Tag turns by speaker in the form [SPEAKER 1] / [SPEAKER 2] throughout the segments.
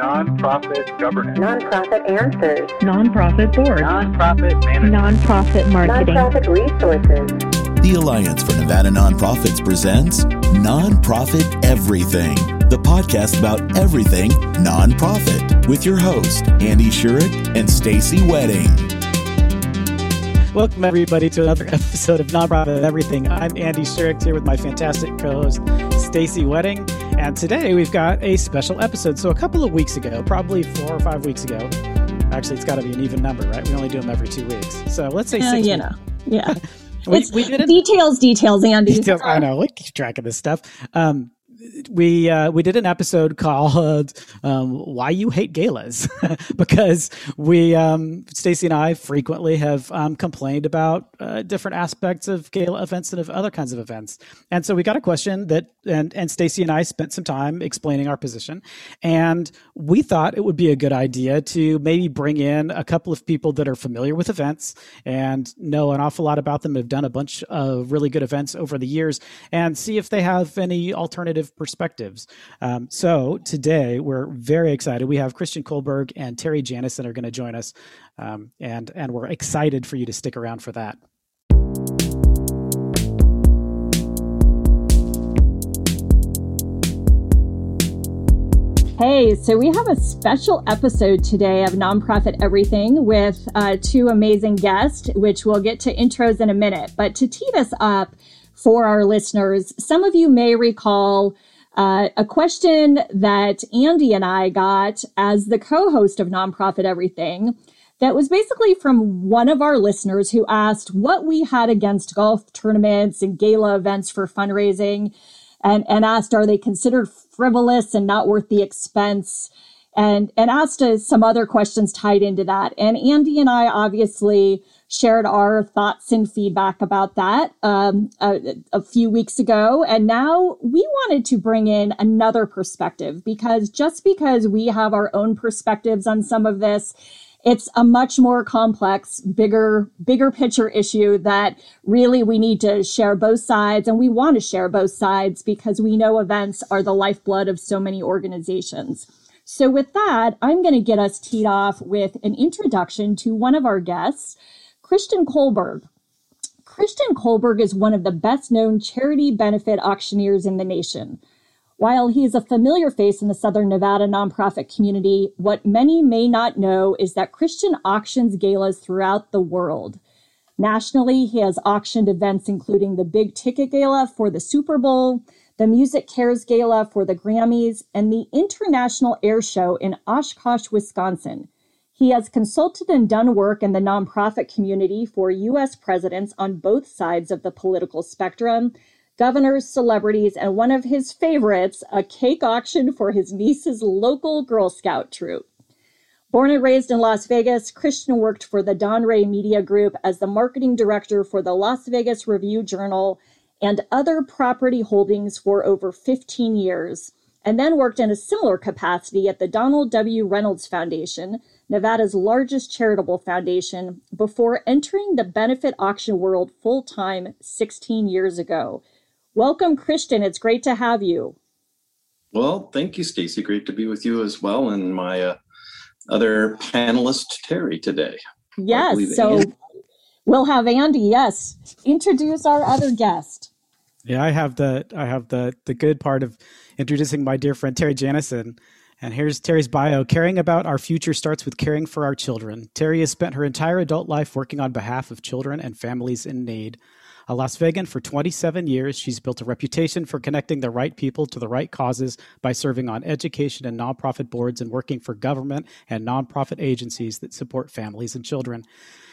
[SPEAKER 1] Nonprofit governance.
[SPEAKER 2] Nonprofit answers.
[SPEAKER 3] Nonprofit board.
[SPEAKER 1] Nonprofit management.
[SPEAKER 3] Nonprofit marketing.
[SPEAKER 2] Nonprofit resources.
[SPEAKER 4] The Alliance for Nevada Nonprofits presents Nonprofit Everything, the podcast about everything nonprofit, with your host Andy Shurick and Stacy Wedding.
[SPEAKER 5] Welcome, everybody, to another episode of Nonprofit Everything. I'm Andy Shurick here with my fantastic co host, Stacy Wedding. And today we've got a special episode. So, a couple of weeks ago, probably four or five weeks ago, actually, it's got to be an even number, right? We only do them every two weeks. So, let's say
[SPEAKER 6] Uh,
[SPEAKER 5] six
[SPEAKER 6] you
[SPEAKER 5] weeks.
[SPEAKER 6] know, yeah.
[SPEAKER 5] We, we did it.
[SPEAKER 6] details, details, Andy.
[SPEAKER 5] Details. I know. We keep track of this stuff. Um, we uh, we did an episode called um, "Why You Hate Galas" because we um, Stacy and I frequently have um, complained about uh, different aspects of gala events and of other kinds of events, and so we got a question that and and Stacy and I spent some time explaining our position, and we thought it would be a good idea to maybe bring in a couple of people that are familiar with events and know an awful lot about them, have done a bunch of really good events over the years, and see if they have any alternative perspectives. Um, so today we're very excited. We have Christian Kohlberg and Terry Janison are going to join us, um, and and we're excited for you to stick around for that.
[SPEAKER 6] Hey, so we have a special episode today of Nonprofit Everything with uh, two amazing guests, which we'll get to intros in a minute. But to tee this up for our listeners, some of you may recall uh, a question that Andy and I got as the co host of Nonprofit Everything. That was basically from one of our listeners who asked what we had against golf tournaments and gala events for fundraising and, and asked, are they considered frivolous and not worth the expense? And, and asked us some other questions tied into that. And Andy and I obviously shared our thoughts and feedback about that um, a, a few weeks ago. And now we wanted to bring in another perspective because just because we have our own perspectives on some of this, it's a much more complex, bigger, bigger picture issue that really we need to share both sides. And we want to share both sides because we know events are the lifeblood of so many organizations. So with that, I'm going to get us teed off with an introduction to one of our guests, Christian Kohlberg. Christian Kohlberg is one of the best known charity benefit auctioneers in the nation. While he is a familiar face in the Southern Nevada nonprofit community, what many may not know is that Christian auctions galas throughout the world. Nationally, he has auctioned events including the Big Ticket Gala for the Super Bowl, the MusiCares Gala for the Grammys, and the International Air Show in Oshkosh, Wisconsin. He has consulted and done work in the nonprofit community for U.S. presidents on both sides of the political spectrum, governors, celebrities, and one of his favorites, a cake auction for his niece's local Girl Scout troop. Born and raised in Las Vegas, Christian worked for the Donrey Media Group as the marketing director for the Las Vegas Review Journal and other property holdings for over 15 years, and then worked in a similar capacity at the Donald W. Reynolds Foundation, Nevada's largest charitable foundation, before entering the benefit auction world full time 16 years ago. Welcome, Christian. It's great to have you.
[SPEAKER 7] Well, thank you, Stacy. Great to be with you as well, and my uh, other panelist, Terry, today.
[SPEAKER 6] Yes, so
[SPEAKER 7] Andy.
[SPEAKER 6] we'll have Andy. Yes, introduce our other guest.
[SPEAKER 5] Yeah, I have the I have the the good part of introducing my dear friend Terry Janison. And here's Terry's bio. Caring about our future starts with caring for our children. Terry has spent her entire adult life working on behalf of children and families in need. A Las Vegan for 27 years, she's built a reputation for connecting the right people to the right causes by serving on education and nonprofit boards and working for government and nonprofit agencies that support families and children.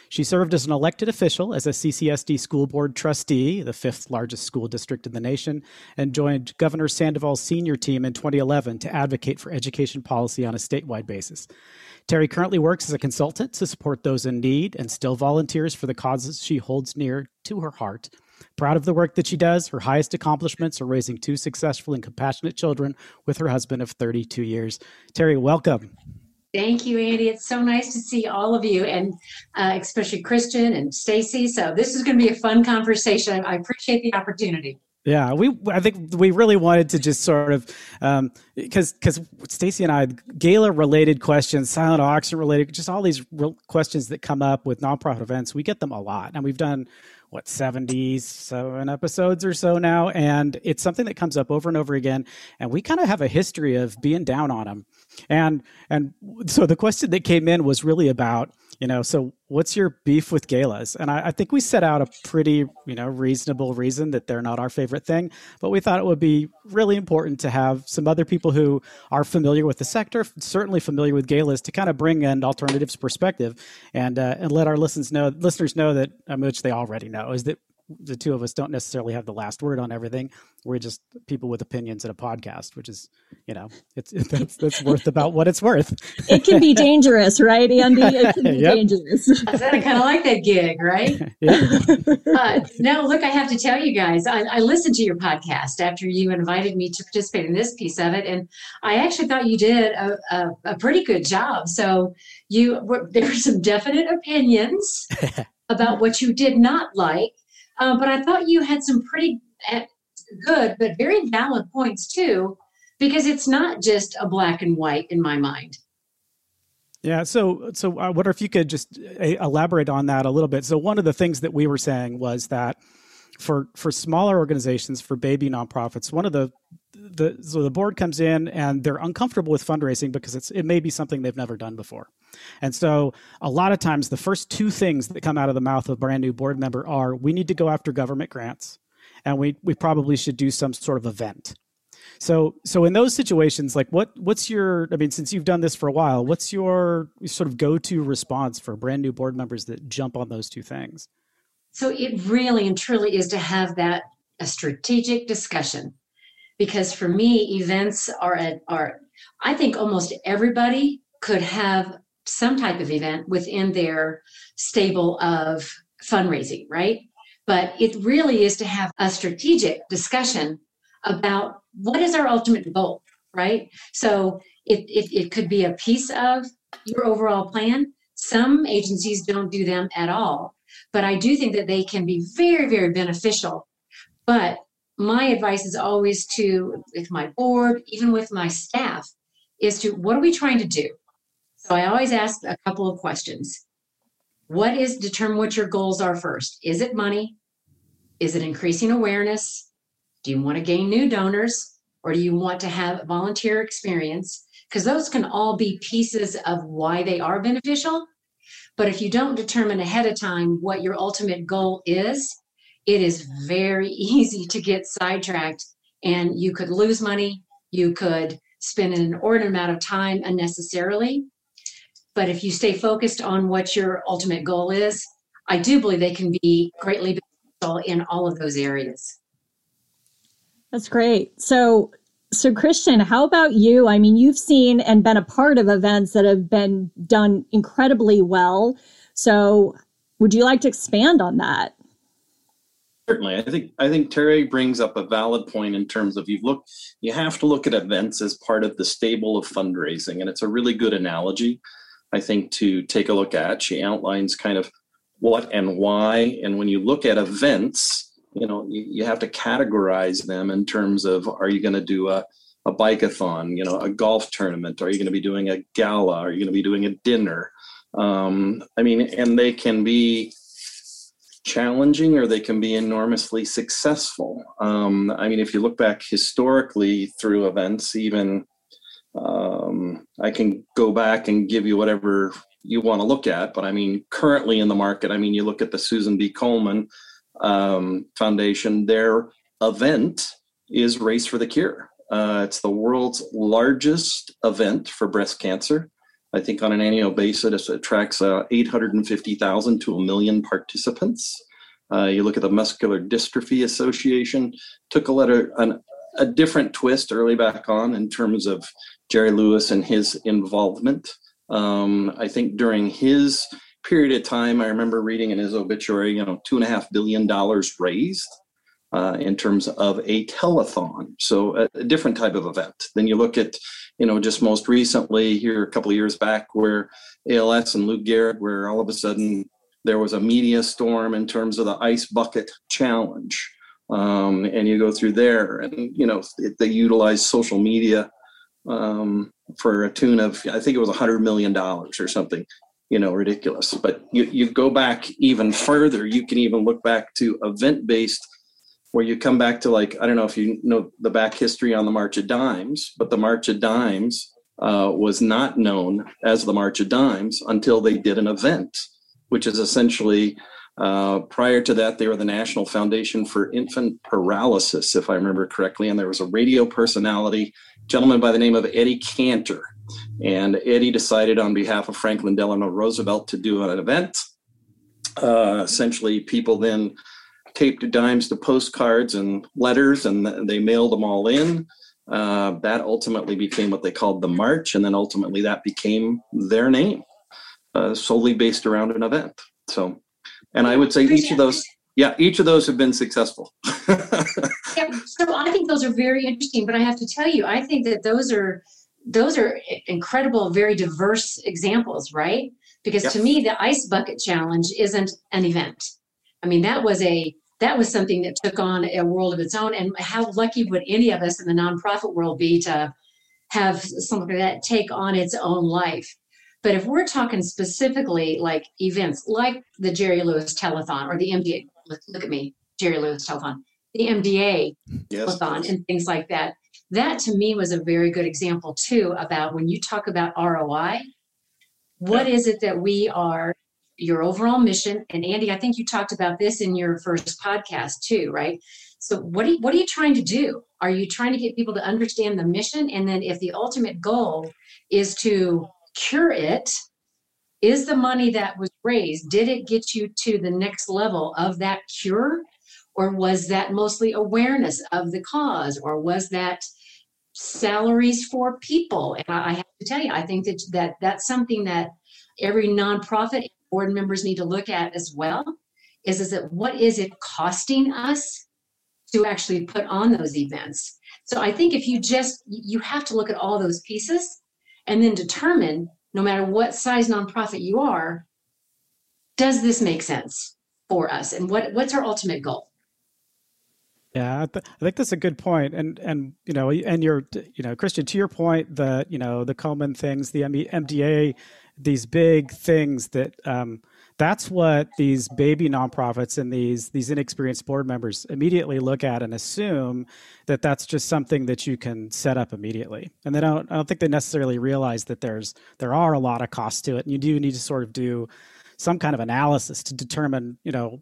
[SPEAKER 5] She served as an elected official as a CCSD school board trustee, the fifth largest school district in the nation, and joined Governor Sandoval's senior team in 2011 to advocate for education policy on a statewide basis. Terry currently works as a consultant to support those in need and still volunteers for the causes she holds near to her heart. Proud of the work that she does, her highest accomplishments are raising two successful and compassionate children with her husband of 32 years. Terry, welcome.
[SPEAKER 8] Thank you, Andy. It's so nice to see all of you, and uh, especially Christian and Stacy. So this is going to be a fun conversation. I appreciate the opportunity.
[SPEAKER 5] Yeah, we I think we really wanted to just sort of because um, because Stacy and I gala related questions, silent auction related, just all these questions that come up with nonprofit events. We get them a lot, and we've done what 77 episodes or so now? And it's something that comes up over and over again and we kind of have a history of being down on them and and so the question that came in was really about you know so what's your beef with galas? And I, I, think we set out a pretty you know reasonable reason that they're not our favorite thing but we thought it would be really important to have some other people who are familiar with the sector certainly familiar with galas to kind of bring an alternatives perspective and uh, and let our listeners know listeners know that which they already know is that the two of us don't necessarily have the last word on everything. We're just people with opinions in a podcast, which is, you know, it's that's, that's worth about what it's worth.
[SPEAKER 6] it can be dangerous, right, Andy? It can be yep. dangerous.
[SPEAKER 8] I kind of like that gig, right? yeah. uh, now, look, I have to tell you guys, I, I listened to your podcast after you invited me to participate in this piece of it, and I actually thought you did a, a, a pretty good job. So you were, there were some definite opinions about what you did not like uh, but I thought you had some pretty eh, good but very valid points too, because it's not just a black and white in my mind.
[SPEAKER 5] Yeah. So, so I wonder if you could just eh, elaborate on that a little bit. So, one of the things that we were saying was that for for smaller organizations, for baby nonprofits, one of the the so the board comes in and they're uncomfortable with fundraising because it's it may be something they've never done before. And so a lot of times the first two things that come out of the mouth of a brand new board member are we need to go after government grants and we we probably should do some sort of event. So so in those situations like what what's your I mean since you've done this for a while what's your sort of go-to response for brand new board members that jump on those two things?
[SPEAKER 8] So it really and truly is to have that a strategic discussion because for me events are a, are I think almost everybody could have some type of event within their stable of fundraising, right? But it really is to have a strategic discussion about what is our ultimate goal, right? So it, it, it could be a piece of your overall plan. Some agencies don't do them at all, but I do think that they can be very, very beneficial. But my advice is always to, with my board, even with my staff, is to what are we trying to do? So I always ask a couple of questions. What is determine what your goals are first? Is it money? Is it increasing awareness? Do you want to gain new donors or do you want to have volunteer experience? Because those can all be pieces of why they are beneficial. But if you don't determine ahead of time what your ultimate goal is, it is very easy to get sidetracked and you could lose money. You could spend an inordinate amount of time unnecessarily. But if you stay focused on what your ultimate goal is, I do believe they can be greatly beneficial in all of those areas.
[SPEAKER 6] That's great. So, so Christian, how about you? I mean, you've seen and been a part of events that have been done incredibly well. So, would you like to expand on that?
[SPEAKER 7] Certainly, I think I think Terry brings up a valid point in terms of you look you have to look at events as part of the stable of fundraising, and it's a really good analogy, I think, to take a look at. She outlines kind of what and why, and when you look at events, you know you, you have to categorize them in terms of are you going to do a a bikeathon, you know, a golf tournament? Are you going to be doing a gala? Are you going to be doing a dinner? Um, I mean, and they can be challenging or they can be enormously successful. Um, I mean, if you look back historically through events, even um, I can go back and give you whatever you want to look at, but I mean, currently in the market, I mean, you look at the Susan B. Komen um, Foundation, their event is Race for the Cure. Uh, it's the world's largest event for breast cancer. I think on an annual basis, it attracts uh, 850,000 to a million participants. Uh, you look at the Muscular Dystrophy Association, took a letter, an, a different twist early back on in terms of Jerry Lewis and his involvement. Um, I think during his period of time, I remember reading in his obituary, you know, two and a half billion dollars raised uh, in terms of a telethon. So a, a, different type of event. Then you look at you know, just most recently here a couple of years back where ALS and Lou Gehrig, where all of a sudden there was a media storm in terms of the ice bucket challenge. um, and you go through there, and you know they utilize social media um, for a tune of I think it was a hundred million dollars or something, you know, ridiculous. But you you go back even further, you can even look back to event based, where you come back to like I don't know if you know the back history on the March of Dimes, but the March of Dimes uh, was not known as the March of Dimes until they did an event, which is essentially uh, prior to that, they were the National Foundation for Infant Paralysis, if I remember correctly. And there was a radio personality, gentleman by the name of Eddie Cantor. And Eddie decided on behalf of Franklin Delano Roosevelt to do an event. Uh, essentially, people then taped dimes to postcards and letters, and they mailed them all in. Uh, that ultimately became what they called the March, and then ultimately that became their name, uh, solely based around an event. So and I would say each of those, yeah, each of those have been successful.
[SPEAKER 8] yeah, so I think those are very interesting, but I have to tell you, I think that those are those are incredible, very diverse examples, right? Because to me, the ice bucket challenge isn't an event. I mean, that was a that was something that took on a world of its own. And how lucky would any of us in the nonprofit world be to have something like that take on its own life? But if we're talking specifically like events like the Jerry Lewis Telethon or the MDA, look at me, Jerry Lewis Telethon, the MDA yes, telethon yes. and things like that, that to me was a very good example too about when you talk about ROI, what yeah. is it that we are, your overall mission? And Andy, I think you talked about this in your first podcast too, right? So what are you, what are you trying to do? Are you trying to get people to understand the mission? And then if the ultimate goal is to cure it is the money that was raised did it get you to the next level of that cure or was that mostly awareness of the cause or was that salaries for people. And i have to tell you i think that, that that's something that every nonprofit board members need to look at as well is is that what is it costing us to actually put on those events? So i think if you just you have to look at all those pieces and then determine no matter what size nonprofit you are does this make sense for us? And what what's our ultimate goal
[SPEAKER 5] yeah, I, th- I, think that's a good point, and and you know, and you're you know, Christian, to your point, that you know, the Komen things, the MDA, these big things that um, that's what these baby nonprofits and these these inexperienced board members immediately look at and assume that that's just something that you can set up immediately. And they don't i don't think they necessarily realize that there's there are a lot of costs to it and you do need to sort of do some kind of analysis to determine you know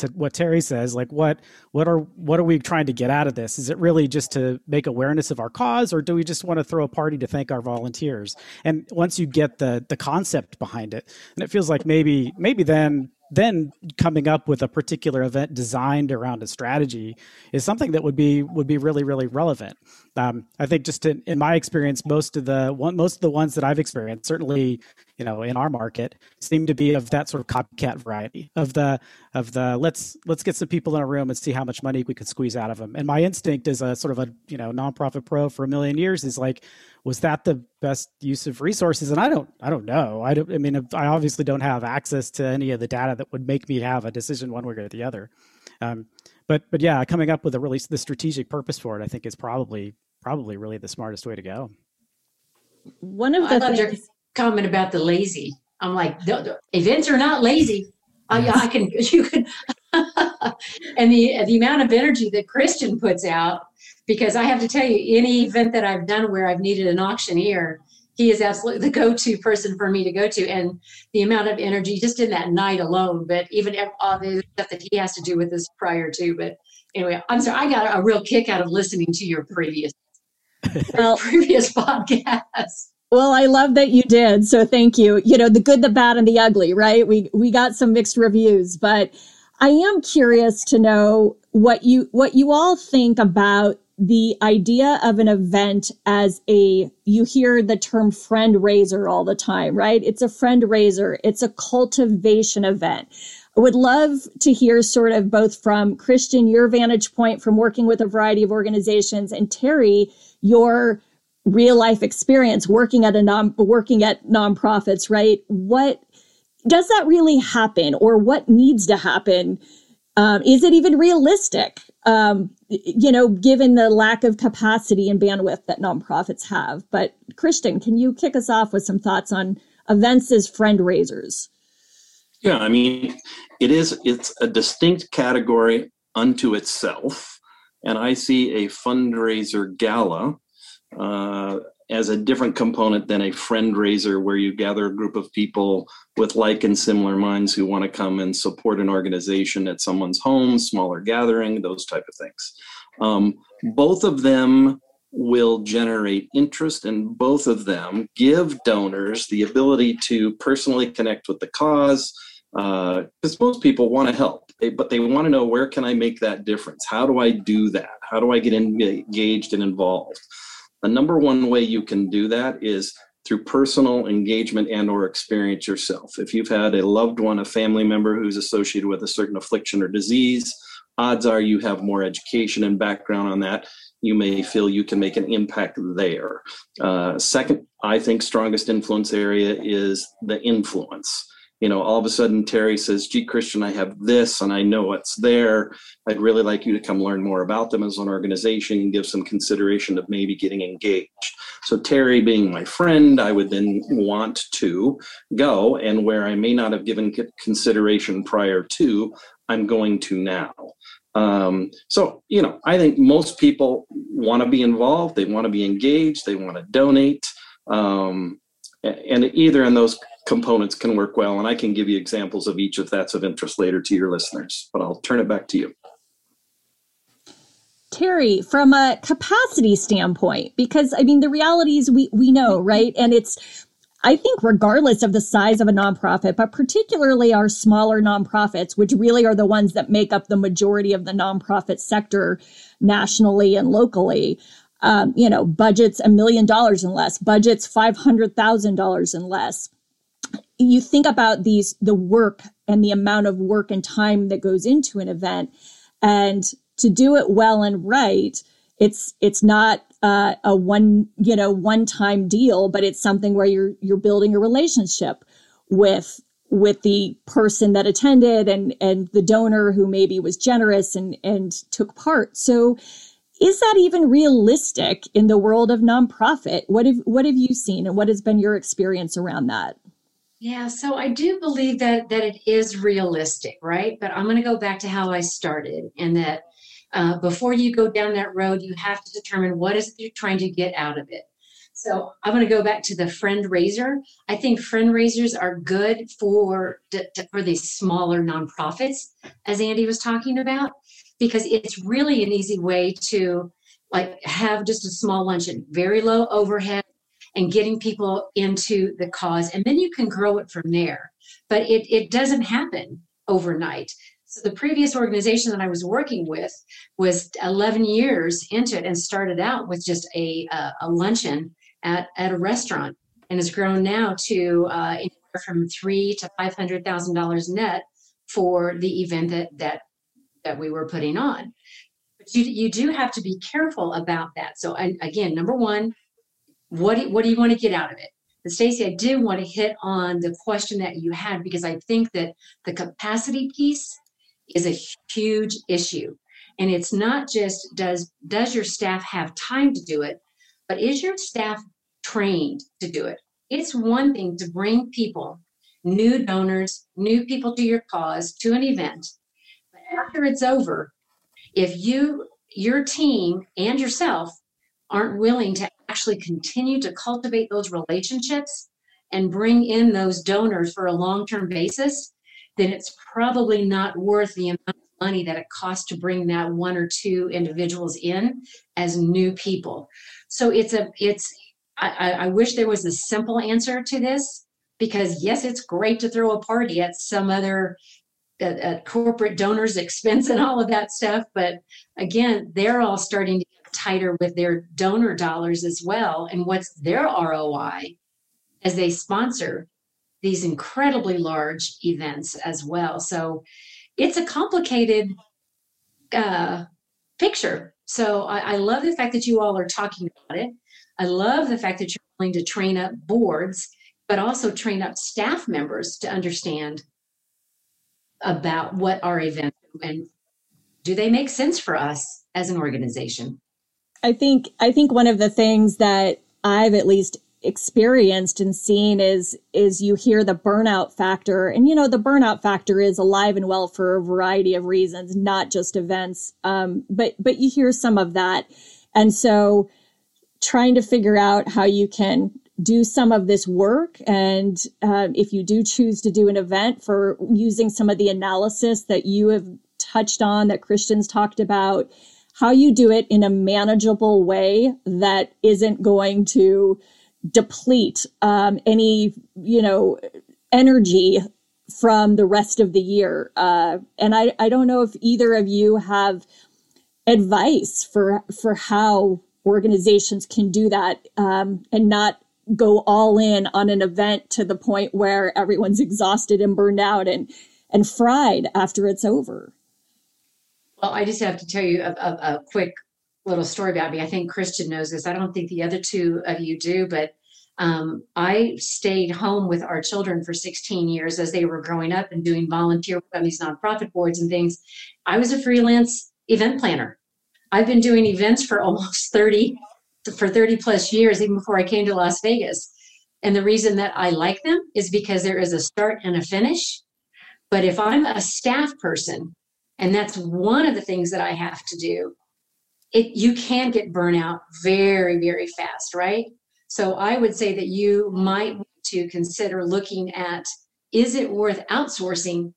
[SPEAKER 5] to what Terry says, like what what are what are we trying to get out of this? Is it really just to make awareness of our cause, or do we just want to throw a party to thank our volunteers? And once you get the the concept behind it, and it feels like maybe maybe then then coming up with a particular event designed around a strategy is something that would be would be really really relevant. Um, I think just in, in, my experience, most of the one, most of the ones that I've experienced, certainly you know in our market, seem to be of that sort of copycat variety of the of the let's let's get some people in a room and see how much money we could squeeze out of them. And my instinct as a sort of a you know nonprofit pro for a million years is like was that the best use of resources? And i don't i don't know. I don't i mean i obviously don't have access to any of the data that would make me have a decision one way or the other. Um, but but yeah coming up with a really the strategic purpose for it i think is probably probably really the smartest way to go
[SPEAKER 8] one of the I love things- your comment about the lazy i'm like the, the events are not lazy oh, I, I can you can and the the amount of energy that christian puts out because I have to tell you, any event that I've done where I've needed an auctioneer, he is absolutely the go-to person for me to go to. And the amount of energy just in that night alone, but even all the stuff that he has to do with this prior to. But anyway, I'm sorry, I got a real kick out of listening to your previous well, previous podcast.
[SPEAKER 6] Well, I love that you did. So thank you. You know, the good, the bad, and the ugly, right? We we got some mixed reviews, but I am curious to know what you what you all think about the idea of an event as a, you hear the term friend raiser all the time, right? It's a friend raiser. It's a cultivation event. I would love to hear sort of both from Christian, your vantage point from working with a variety of organizations and Terry, your real life experience working at a non, working at nonprofits, right? What does that really happen or what needs to happen? Um, is it even realistic? um, you know, given the lack of capacity and bandwidth that nonprofits have. But Christian, can you kick us off with some thoughts on events as friend raisers?
[SPEAKER 7] Yeah, I mean, it is it's a distinct category unto itself, and I see a fundraiser gala uh, as a different component than a friend raiser where you gather a group of people with like and similar minds who want to come and support an organization at someone's home, smaller gathering, those type of things. Um, both of them will generate interest and both of them give donors the ability to personally connect with the cause because uh, most people want to help but they want to know where can i make that difference? How do i do that? How do i get engaged and involved? The number one way you can do that is through personal engagement and or experience yourself. If you've had a loved one a family member who's associated with a certain affliction or disease odds are you have more education and background on that you may feel you can make an impact there uh, second i think strongest influence area is the influence you know, all of a sudden Terry says, gee, Christian, I have this and I know it's there. I'd really like you to come learn more about them as an organization and give some consideration of maybe getting engaged. So Terry being my friend, I would then want to go and where I may not have given consideration prior to, I'm going to now. Um, so, you know, I think most people want to be involved. They want to be engaged. They want to donate. Um, and either in those components can work well. And I can give you examples of each if that's of interest later to your listeners, but I'll turn it back to you.
[SPEAKER 6] Terry, from a capacity standpoint, because I mean, the reality is we, we know, right? And it's, I think, regardless of the size of a nonprofit, but particularly our smaller nonprofits, which really are the ones that make up the majority of the nonprofit sector nationally and locally, um, you know, budgets a million dollars and less, budgets $500,000 and less. You think about these the work and the amount of work and time that goes into an event and to do it well and right it's it's not uh, a one you know one time deal but it's something where you're you're building a relationship with with the person that attended and and the donor who maybe was generous and and took part. So is that even realistic in the world of nonprofit? What have what have you seen and what has been your experience around that?
[SPEAKER 8] Yeah, so I do believe that that it is realistic, right? But I'm going to go back to how I started, and that uh, before you go down that road, you have to determine what is it you're trying to get out of it. So I'm going to go back to the friend raiser. I think friend raisers are good for for these smaller nonprofits, as Andy was talking about, because it's really an easy way to like have just a small luncheon, very low overhead, and getting people into the cause. And then you can grow it from there. But it, it doesn't happen overnight. So the previous organization that I was working with was 11 years into it and started out with just a, a, a luncheon at, at a restaurant and has grown now to uh, anywhere from three to five hundred thousand dollars net for the event that that that we were putting on. But you you do have to be careful about that. So again, number one, what do, what do you want to get out of it? But Stacy, I did want to hit on the question that you had because I think that the capacity piece is a huge issue. And it's not just does does your staff have time to do it, but is your staff trained to do it? It's one thing to bring people, new donors, new people to your cause, to an event. But after it's over, if you your team and yourself aren't willing to actually continue to cultivate those relationships and bring in those donors for a long term basis, then it's probably not worth the amount of money that it costs to bring that one or two individuals in as new people. So it's a, it's, I, I wish there was a simple answer to this because yes, it's great to throw a party at some other at, at corporate donors' expense and all of that stuff. But again, they're all starting to get tighter with their donor dollars as well and what's their ROI as they sponsor these incredibly large events as well. So it's a complicated uh, picture. So I, I love the fact that you all are talking about it. I love the fact that you're willing to train up boards, but also train up staff members to understand about what our events and do they make sense for us as an organization?
[SPEAKER 6] I think I think one of the things that I've at least experienced and seen is is you hear the burnout factor. And you know the burnout factor is alive and well for a variety of reasons not just events. Um, but but you hear some of that. And so trying to figure out how you can do some of this work and uh, if you do choose to do an event for using some of the analysis that you have touched on that christians talked about how you do it in a manageable way that isn't going to deplete um, any you know energy from the rest of the year. Uh, and I, I don't know if either of you have advice for for how organizations can do that um, and not go all in on an event to the point where everyone's exhausted and burned out and and fried after it's over.
[SPEAKER 8] Well i just have to tell you a, a, a quick little story about me. I think Christian knows this. I don't think the other two of you do, but um, I stayed home with our children for 16 years as they were growing up and doing volunteer work on these nonprofit boards and things. I was a freelance event planner. I've been doing events for almost 30 for 30 plus years, even before I came to Las Vegas. And the reason that I like them is because there is a start and a finish. But if I'm a staff person, and that's one of the things that I have to do, it you can get burnout very very fast right? So i would say that you might want to consider looking at is it worth outsourcing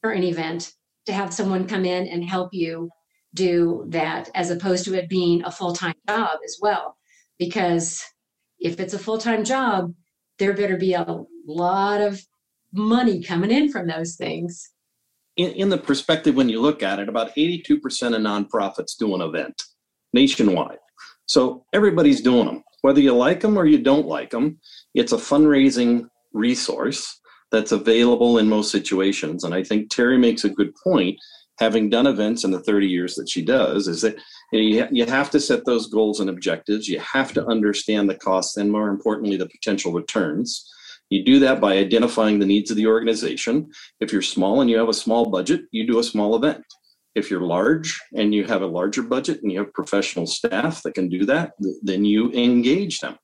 [SPEAKER 8] for an event to have someone come in and help you do that as opposed to it being a full-time job as well? Because if it's a full-time job there better be a lot of money coming in from those things
[SPEAKER 7] in, in the perspective when you look at it, about 82% of nonprofits do an event nationwide. So everybody's doing them. Whether you like them or you don't like them, it's a fundraising resource that's available in most situations. And I think Terry makes a good point, having done events in the 30 years that she does, is that you, know, you have to set those goals and objectives. You have to understand the costs and, more importantly, the potential returns. You do that by identifying the needs of the organization. If you're small and you have a small budget, you do a small event. If you're large and you have a larger budget and you have professional staff that can do that, then you engage them.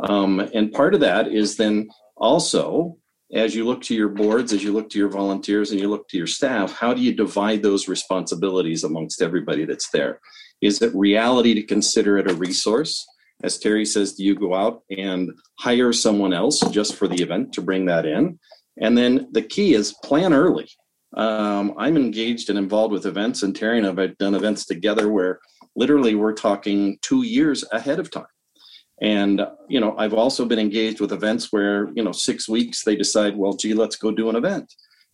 [SPEAKER 7] Um, and part of that is then also as you look to your boards, as you look to your volunteers and you look to your staff, how do you divide those responsibilities amongst everybody that's there? Is it reality to consider it a resource? As Terry says, do you go out and hire someone else just for the event to bring that in? And then the key is plan early. Um, I'm engaged and involved with events, and Terry and I have done events together where literally we're talking two years ahead of time. And, you know, I've also been engaged with events where, you know, six weeks they decide, well, gee, let's go do an event.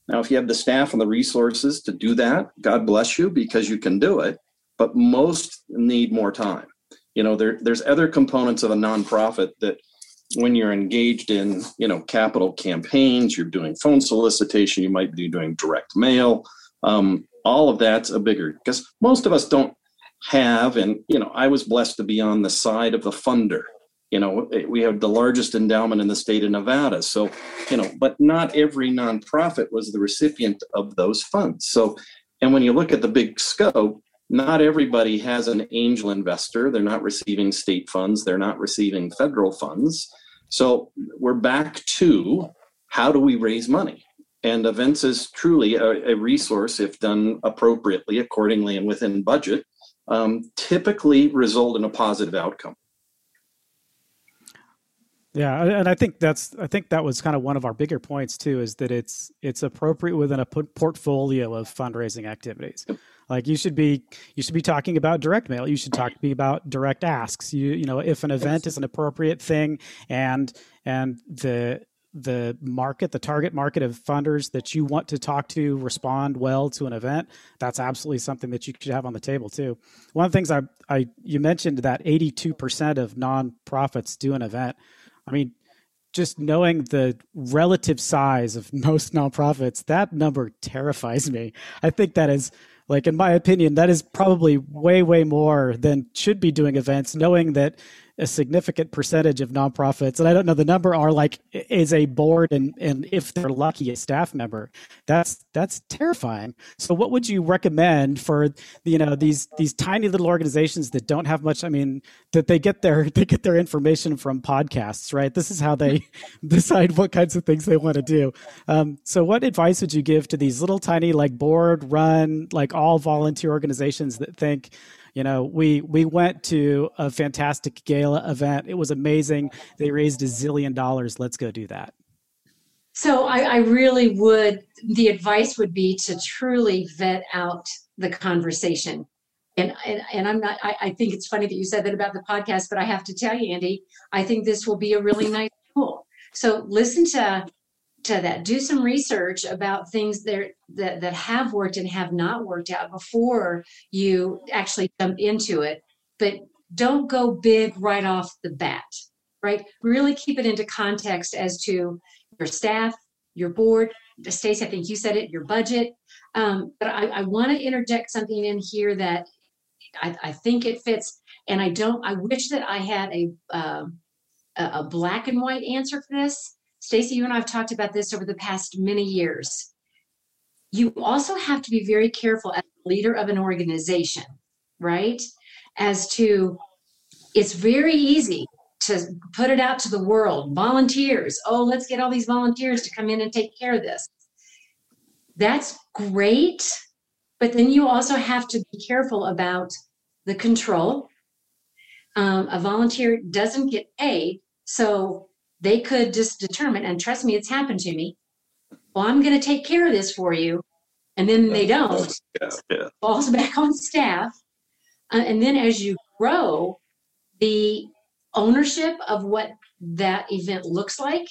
[SPEAKER 7] Now, if you have the staff and the resources to do that, God bless you because you can do it. But most need more time you know there, there's other components of a nonprofit that when you're engaged in you know capital campaigns you're doing phone solicitation you might be doing direct mail um, all of that's a bigger because most of us don't have and you know i was blessed to be on the side of the funder. You know we have the largest endowment in the state of nevada so you know but not every nonprofit was the recipient of those funds. So and when you look at the big scope not everybody has an angel investor. They're not receiving state funds, they're not receiving federal funds. So we're back to how do we raise money? And events is truly a, a resource if done appropriately, accordingly, and within budget, um, typically result in a positive outcome.
[SPEAKER 5] Yeah, and I think that's I think that was kind of one of our bigger points too, is that it's it's appropriate within a portfolio of fundraising activities. Yep. Like you should be you should be talking about direct mail. You should talk to me about direct asks. You you know if an event is an appropriate thing and and the the market, the target market of funders that you want to talk to respond well to an event, that's absolutely something that you should have on the table too. One of the things I, I you mentioned that 82% of nonprofits do an event. I mean, just knowing the relative size of most nonprofits, that number terrifies me. I think that is like in my opinion that is probably way way more than should be doing events knowing that a significant percentage of nonprofits, and I don't know the number, are like is a board and and if they're lucky, a staff member. That's that's terrifying. So, what would you recommend for you know these these tiny little organizations that don't have much? I mean, that they get their they get their information from podcasts, right? This is how they decide what kinds of things they want to do. Um, so, what advice would you give to these little tiny like board run like all volunteer organizations that think you know we we went to a fantastic gala event. It was amazing. They raised a zillion dollars. Let's go do that.
[SPEAKER 8] So I, I really would the advice would be to truly vet out the conversation. And, and, and I'm not, I, I, think it's funny that you said that about the podcast, but I have to tell you, Andy, I think this will be a really nice tool. So listen to to that. Do some research about things that, that, that have worked and have not worked out before you actually jump into it. But don't go big right off the bat, right? Really keep it into context as to your staff, your board. Stacy, I think you said it, your budget. Um, but I, I want to interject something in here that I, I, think it fits. And I don't, I wish that I had a, uh, a black and white answer for this Stacy, you and I have talked about this over the past many years. You also have to be very careful as a leader of an organization, right? As to, it's very easy to put it out to the world volunteers. Oh, let's get all these volunteers to come in and take care of this. That's great. But then you also have to be careful about the control. Um, a volunteer doesn't get paid. So they could just determine, and trust me, it's happened to me. Well, I'm going to take care of this for you. And then they don't. Yeah, yeah. Falls back on staff. Uh, and then as you grow, the ownership of what that event looks like,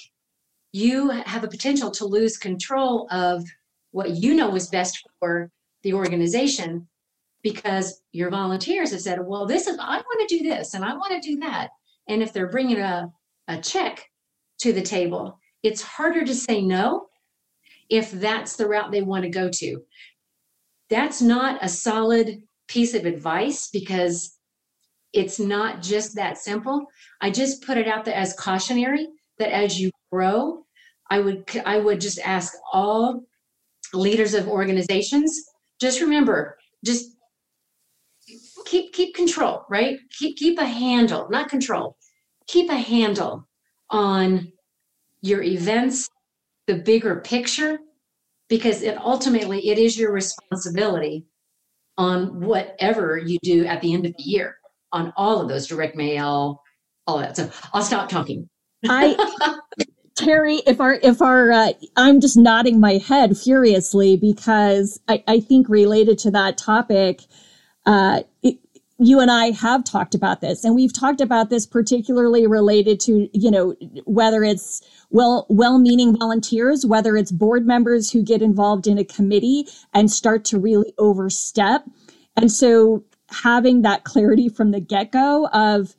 [SPEAKER 8] you have a potential to lose control of what you know is best for the organization because your volunteers have said, well, this is, I want to do this and I want to do that. And if they're bringing a, a check to the table. It's harder to say no if that's the route they want to go to. That's not a solid piece of advice because it's not just that simple. I just put it out there as cautionary that as you grow, I would I would just ask all leaders of organizations just remember just keep keep control, right? Keep keep a handle, not control. Keep a handle on your events, the bigger picture, because it ultimately it is your responsibility on whatever you do at the end of the year on all of those direct mail, all that. So I'll stop talking.
[SPEAKER 6] I Terry, if our if our uh, I'm just nodding my head furiously because I, I think related to that topic, uh, it, you and I have talked about this, and we've talked about this particularly related to, you know, whether it's well, well-meaning volunteers, whether it's board members who get involved in a committee and start to really overstep. And so having that clarity from the get-go of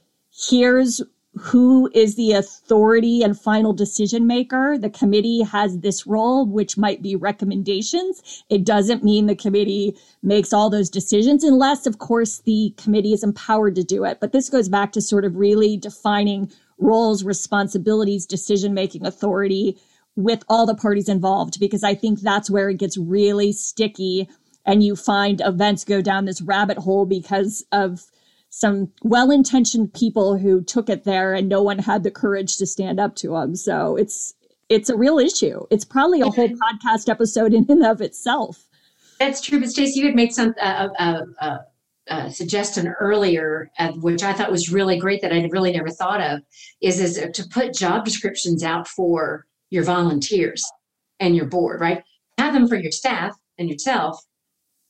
[SPEAKER 6] here's who is the authority and final decision maker. The committee has this role, which might be recommendations. It doesn't mean the committee makes all those decisions, unless, of course, the committee is empowered to do it. But this goes back to sort of really defining roles, responsibilities, decision making authority with all the parties involved, because I think that's where it gets really sticky and you find events go down this rabbit hole because of some well-intentioned people who took it there and no one had the courage to stand up to them so it's it's a real issue. It's probably a whole podcast episode in and of itself.
[SPEAKER 8] That's true but Stacy, you had made some uh, uh, uh, uh, suggestion earlier uh, which i thought was really great that i really never thought of is is to put job descriptions out for your volunteers and your board right? Have them for your staff and yourself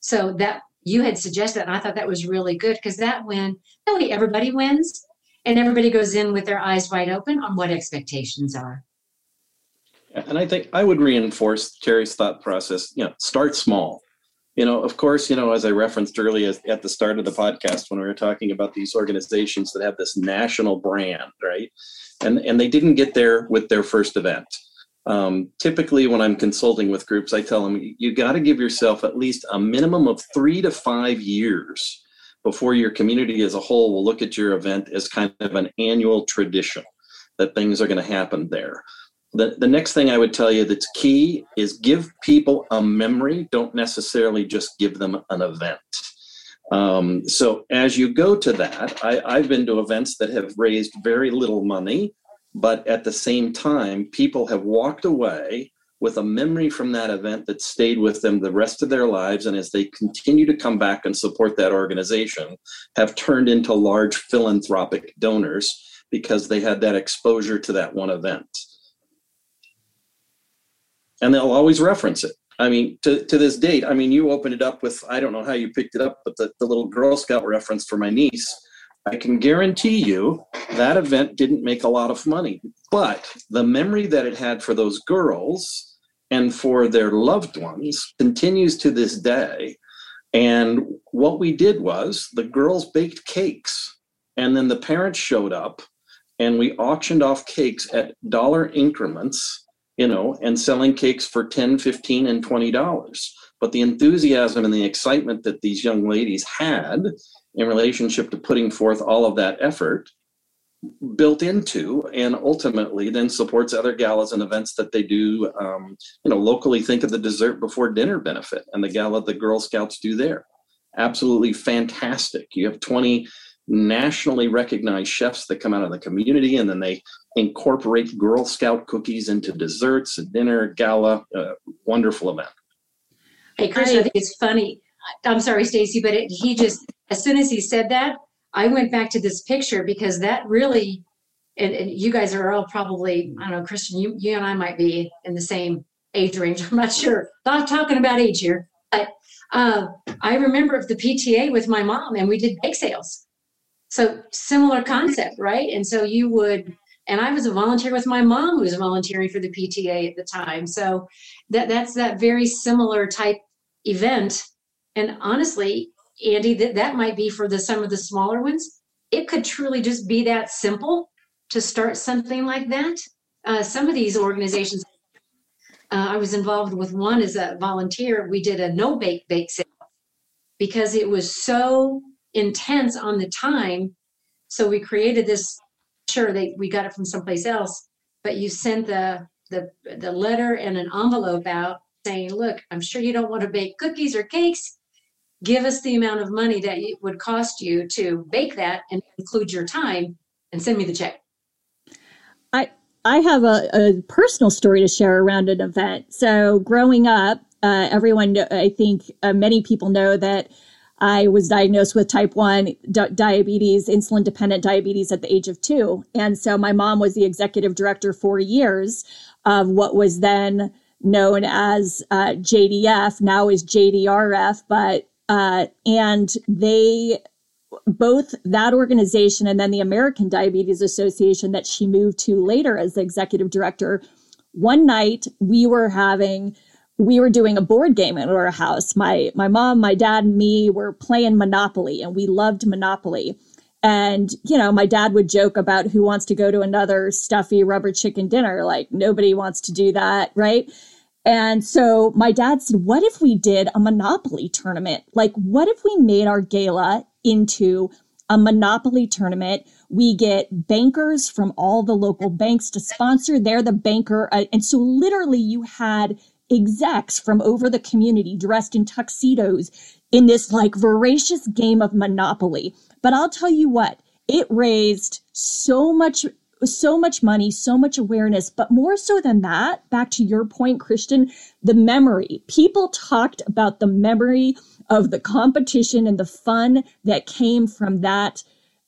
[SPEAKER 8] so that you had suggested, and I thought that was really good because that when really everybody wins and everybody goes in with their eyes wide open on what expectations are.
[SPEAKER 7] And I think I would reinforce Terry's thought process. You know, start small. You know, of course, you know, as I referenced earlier at the start of the podcast when we were talking about these organizations that have this national brand, right? And and they didn't get there with their first event. Um, typically, when I'm consulting with groups, I tell them you got to give yourself at least a minimum of three to five years before your community as a whole will look at your event as kind of an annual tradition that things are going to happen there. The, the next thing I would tell you that's key is give people a memory. Don't necessarily just give them an event. Um, so as you go to that, I, I've been to events that have raised very little money, but at the same time, people have walked away with a memory from that event that stayed with them the rest of their lives. And as they continue to come back and support that organization, have turned into large philanthropic donors because they had that exposure to that one event. And they'll always reference it. I mean, to, to this date, I mean, you opened it up with, I don't know how you picked it up, but the, the little Girl Scout reference for my niece. I can guarantee you that event didn't make a lot of money, but the memory that it had for those girls and for their loved ones continues to this day. And what we did was the girls baked cakes, and then the parents showed up, and we auctioned off cakes at dollar increments you know, and selling cakes for 10, 15, and $20. But the enthusiasm and the excitement that these young ladies had in relationship to putting forth all of that effort built into and ultimately then supports other galas and events that they do um, you know locally think of the dessert before dinner benefit and the gala the girl scouts do there absolutely fantastic you have 20 nationally recognized chefs that come out of the community and then they incorporate Girl Scout cookies into desserts, a dinner, gala, wonderful event.
[SPEAKER 8] Hey, Chris, I think it's funny. I'm sorry, Stacy, but it, he just, as soon as he said that, I went back to this picture because that really, and, and you guys are all probably, I don't know, Christian, you, you and I might be in the same age range. I'm not sure. Not talking about age here, but uh, I remember the PTA with my mom and we did bake sales so similar concept, right? And so you would, and I was a volunteer with my mom who was volunteering for the PTA at the time. So that that's that very similar type event. And honestly, Andy, that, that might be for the some of the smaller ones. It could truly just be that simple to start something like that. Uh, some of these organizations, uh, I was involved with one as a volunteer. We did a no bake bake sale because it was so intense on the time. So we created this. Sure, they we got it from someplace else, but you sent the the the letter and an envelope out saying, "Look, I'm sure you don't want to bake cookies or cakes. Give us the amount of money that it would cost you to bake that, and include your time, and send me the check."
[SPEAKER 6] I I have a, a personal story to share around an event. So growing up, uh, everyone, I think uh, many people know that I was diagnosed with type 1 di- diabetes, insulin dependent diabetes at the age of two. And so my mom was the executive director for years of what was then known as uh, JDF, now is JDRF. But, uh, and they, both that organization and then the American Diabetes Association that she moved to later as the executive director. One night we were having we were doing a board game at our house. My my mom, my dad, and me were playing Monopoly, and we loved Monopoly. And you know, my dad would joke about who wants to go to another stuffy rubber chicken dinner. Like nobody wants to do that, right? And so my dad said, "What if we did a Monopoly tournament? Like, what if we made our gala into a Monopoly tournament?" We get bankers from all the local banks to sponsor. They're the banker. Uh, and so literally you had execs from over the community dressed in tuxedos in this like voracious game of Monopoly. But I'll tell you what, it raised so much so much money, so much awareness, but more so than that, back to your point, Christian, the memory. People talked about the memory of the competition and the fun that came from that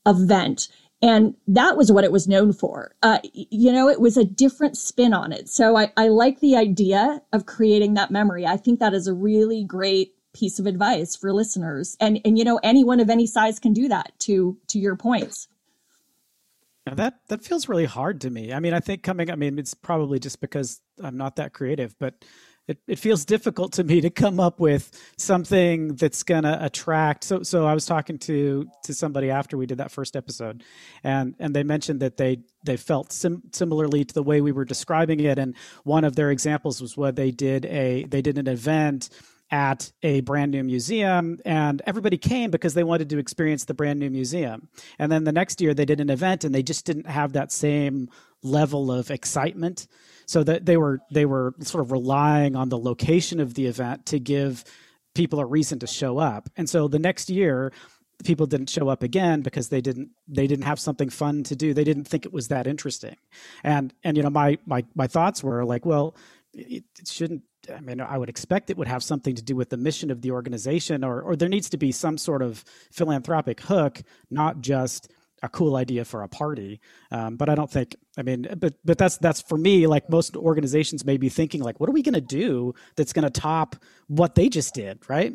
[SPEAKER 6] event. And that was what it was known for. Uh, you know, it was a different spin on it. So I, I like the idea of creating that memory. I think that is a really great piece of advice for listeners. And, and, you know, anyone of any size can do that to, to your points.
[SPEAKER 5] Now that, that feels really hard to me. I mean, I think coming, I mean, it's probably just because I'm not that creative, but it, it feels difficult to me to come up with something that's to attract so so I was talking to to somebody after we did that first episode and and they mentioned that they they felt sim- similarly to the way we were describing it and one of their examples was what they did a they did an event at a brand new museum and everybody came because they wanted to experience the brand new museum. And then the next year they did an event and they just didn't have that same level of excitement. So that they were they were sort of relying on the location of the event to give people a reason to show up. And so the next year people didn't show up again because they didn't they didn't have something fun to do. They didn't think it was that interesting. And and you know my my my thoughts were like well it, shouldn't I mean, I would expect it would have something to do with the mission of the organization, or or there needs to be some sort of philanthropic hook, not just a cool idea for a party. Um, but I don't think. I mean, but but that's that's for me. Like most organizations may be thinking, like, what are we going to do that's going to top what they just did, right?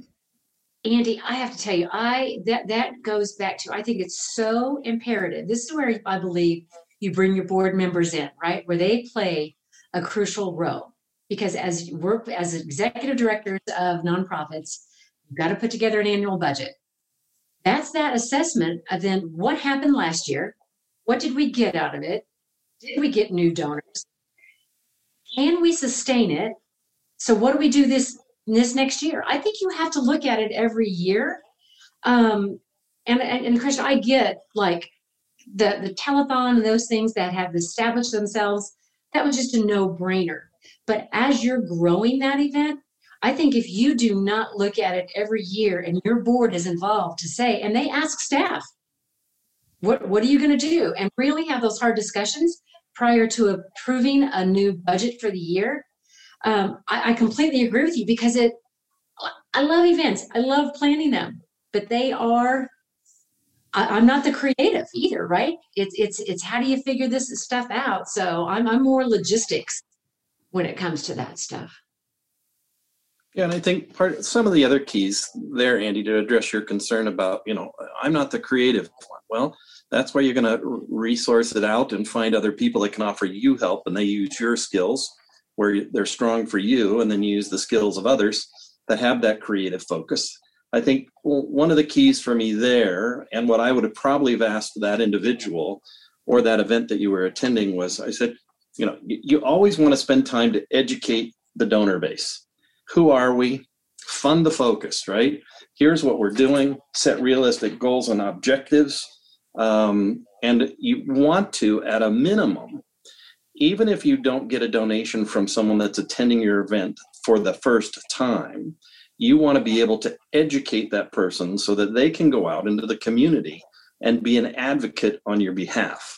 [SPEAKER 8] Andy, I have to tell you, I that that goes back to I think it's so imperative. This is where I believe you bring your board members in, right, where they play a crucial role because as you work as executive directors of nonprofits, you've got to put together an annual budget. That's that assessment of then what happened last year? What did we get out of it? Did we get new donors? Can we sustain it? So what do we do this this next year? I think you have to look at it every year. Um, and, and, and Christian, I get like the the telethon and those things that have established themselves. That was just a no brainer but as you're growing that event, I think if you do not look at it every year and your board is involved to say, and they ask staff, what, what are you going to do? And really have those hard discussions prior to approving a new budget for the year. Um, I, I completely agree with you because it, I love events. I love planning them, but they are I, am not the creative either, right? It's it's it's how do you figure this stuff out? So I'm I'm more logistics when it comes to that stuff.
[SPEAKER 7] Yeah, and I think part some of the other keys there, Andy, to address your concern about, you know, I'm not the creative one. Well, that's why you're going to resource it out and find other people that can offer you help, and they use your skills where they're strong for you, and then use the skills of others that have that creative focus. I think one of the keys for me there, and what I would have probably have asked that individual or that event that you were attending was, I said, you know, you, always want to spend time to educate the donor base. Who are we? Fund the focus, right? Here's what we're doing. Set realistic goals and objectives. Um, and you want to, at a minimum, even if you don't get a donation from someone that's attending your event for the first time, you want to be able to educate that person so that they can go out into the community and be an advocate on your behalf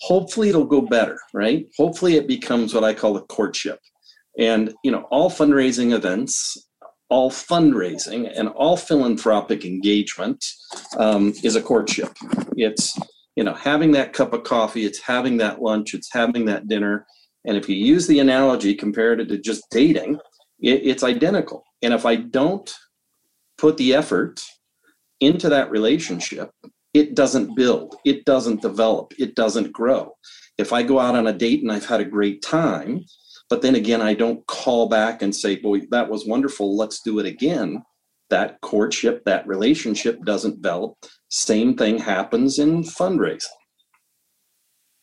[SPEAKER 7] hopefully it'll go better, right? Hopefully it becomes what I call a courtship. And, you know, all fundraising events, all fundraising, and all philanthropic engagement um, is a courtship. It's, you know, having that cup of coffee, it's having that lunch, it's having that dinner. And if you use the analogy compared to just dating, it, it's identical. And if I don't put the effort into that relationship, it doesn't build, it doesn't develop, it doesn't grow. If I go out on a date and I've had a great time, but then again, I don't call back and say, boy, that was wonderful, let's do it again. That courtship, that relationship doesn't develop. Same thing happens in fundraising.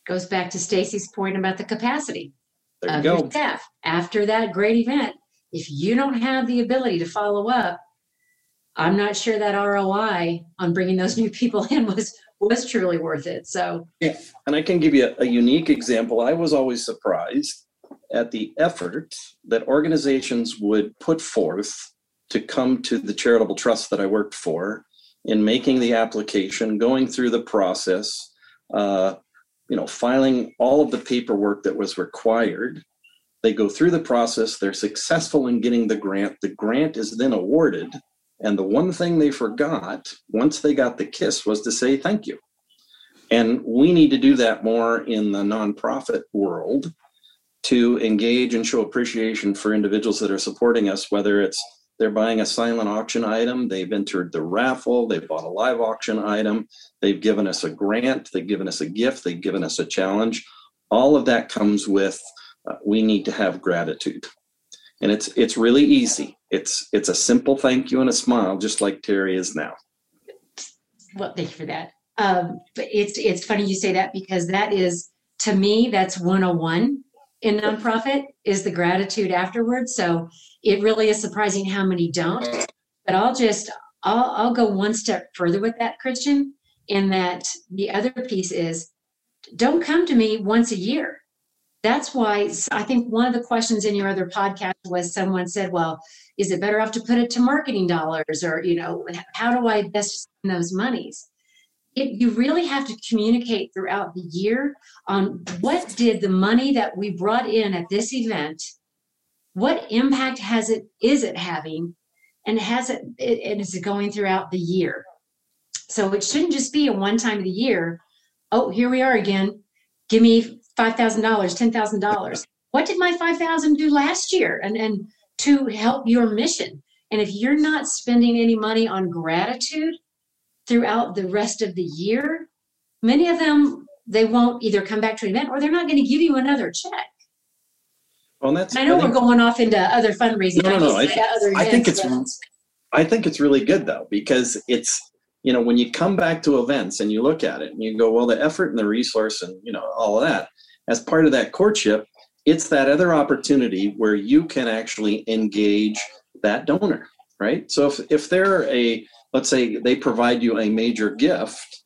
[SPEAKER 8] Goes back to Stacy's point about the capacity
[SPEAKER 7] there
[SPEAKER 8] of
[SPEAKER 7] you
[SPEAKER 8] your staff. After that great event, if you don't have the ability to follow up, I'm not sure that ROI on bringing those new people in was was truly worth it. So
[SPEAKER 7] yeah, and I can give you a, a unique example. I was always surprised at the effort that organizations would put forth to come to the charitable trust that I worked for in making the application, going through the process, uh, you know, filing all of the paperwork that was required. They go through the process, they're successful in getting the grant. The grant is then awarded and the one thing they forgot once they got the kiss was to say thank you. And we need to do that more in the nonprofit world to engage and show appreciation for individuals that are supporting us, whether it's they're buying a silent auction item, they've entered the raffle, they've bought a live auction item, they've given us a grant, they've given us a gift, they've given us a challenge. All of that comes with uh, we need to have gratitude and it's it's really easy. It's it's a simple thank you and a smile, just like Terry is now.
[SPEAKER 8] Well, thank you for that. Um, but it's it's funny you say that because that is to me that's 101 in nonprofit is the gratitude afterwards. So it really is surprising how many don't. But I'll just I'll I'll go one step further with that, Christian, in that the other piece is don't come to me once a year. That's why I think one of the questions in your other podcast was someone said, well, is it better off to put it to marketing dollars or, you know, how do I best spend those monies? It, you really have to communicate throughout the year on what did the money that we brought in at this event, what impact has it is it having, and has it, it, it is it going throughout the year? So it shouldn't just be a one time of the year. Oh, here we are again. Give me five thousand dollars, ten thousand dollars. What did my five thousand do last year? And and to help your mission. And if you're not spending any money on gratitude throughout the rest of the year, many of them they won't either come back to an event or they're not going to give you another check.
[SPEAKER 7] Well, that's.
[SPEAKER 8] And I know
[SPEAKER 7] I think-
[SPEAKER 8] we're going off into other fundraising.
[SPEAKER 7] No, no, no. I,
[SPEAKER 8] other
[SPEAKER 7] I think it's
[SPEAKER 8] events,
[SPEAKER 7] I think it's really good though because it's you know when you come back to events and you look at it and you go well the effort and the resource and you know all of that as part of that courtship it's that other opportunity where you can actually engage that donor right? So if if they're a let's say they provide you a major gift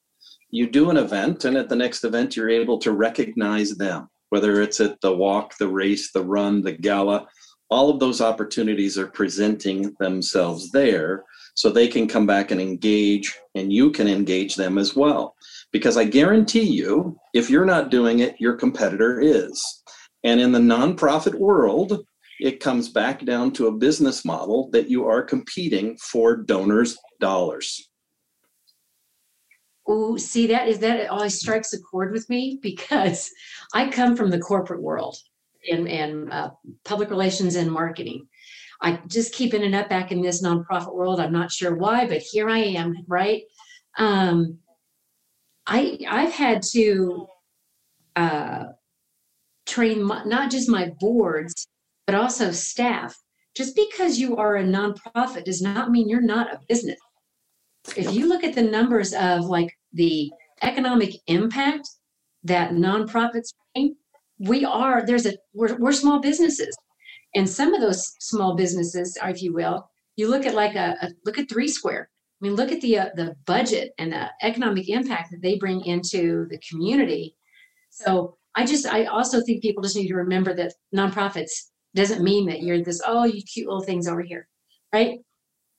[SPEAKER 7] you do an event and at the next event you're able to recognize them whether it's at the walk the race the run the gala all of those opportunities are presenting themselves there so they can come back and engage and you can engage them as well. Because i guarantee you if you're not doing it your competitor is. And in the nonprofit world it comes back down to a business model that you are competing for donors dollars.
[SPEAKER 8] Oh see that is that it always strikes a chord with me because I come from the corporate world and uh, public relations and marketing. I just keeping it up back in this nonprofit world. I'm not sure why, but here I am, right? Um, I I've had to uh, train my, not just my boards but also staff. Just because you are a nonprofit does not mean you're not a business if you look at the numbers of like the economic impact that nonprofits bring, we are there's a we're, we're small businesses. And some of those small businesses if you will you look at like a, a look at Three Square. I mean look at the uh, the budget and the economic impact that they bring into the community. So i just i also think people just need to remember that nonprofits doesn't mean that you're this oh you cute little things over here right?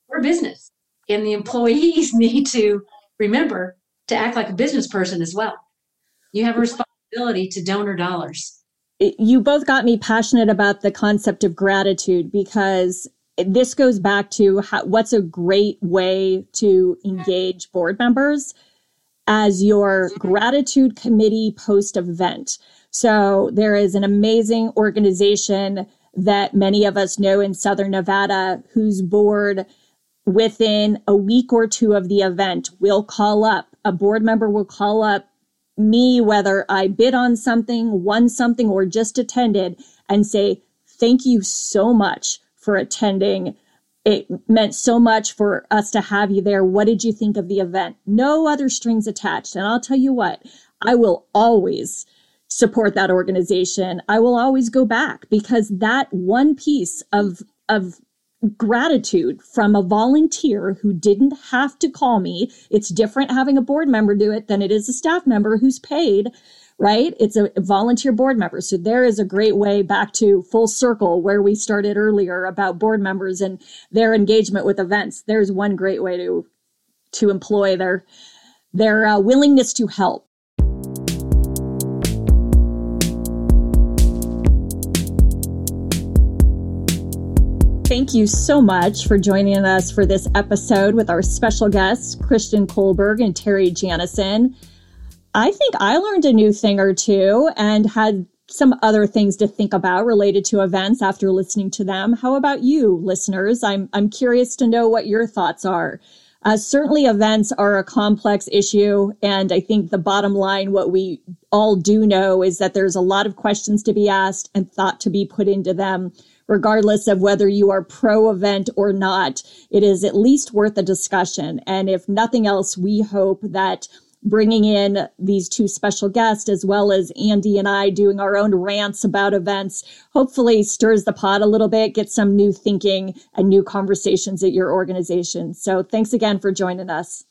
[SPEAKER 8] We're business and the employees need to remember to act like a business person as well. You have a responsibility to donor dollars.
[SPEAKER 6] you both got me passionate about the concept of gratitude because this goes back to how, what's a great way to engage board members as your gratitude committee post event. So there is an amazing organization that many of us know in Southern Nevada whose board within a week or two of the event will call up a board member will call up me whether I bid on something, won something or just attended and say thank you so much for attending it meant so much for us to have you there. What did you think of the event? No other strings attached. And I'll tell you what, I will always support that organization. I will always go back because that one piece of, of gratitude from a volunteer who didn't have to call me. It's different having a board member do it than it is a staff member who's paid, right? It's a volunteer board member. So there is a great way back to full circle where we started earlier about board members and their engagement with events. There's one great way to to employ their their uh, willingness to help. Thank you so much for joining us for this episode with our special guests, Christian Kohlberg and Terry Janison. I think I learned a new thing or two and had some other things to think about related to events after listening to them. How about you, listeners? I'm, I'm curious to know what your thoughts are. Uh, certainly, events are a complex issue. And I think the bottom line, what we all do know is that there's a lot of questions to be asked and thought to be put into them regardless of whether you are pro event or not. It is at least worth a discussion. And if nothing else, we hope that bringing in these two special guests, as well as Andy and I doing our own rants about events, hopefully stirs the pot a little bit, gets some new thinking and new conversations at your organization. So thanks again for joining us.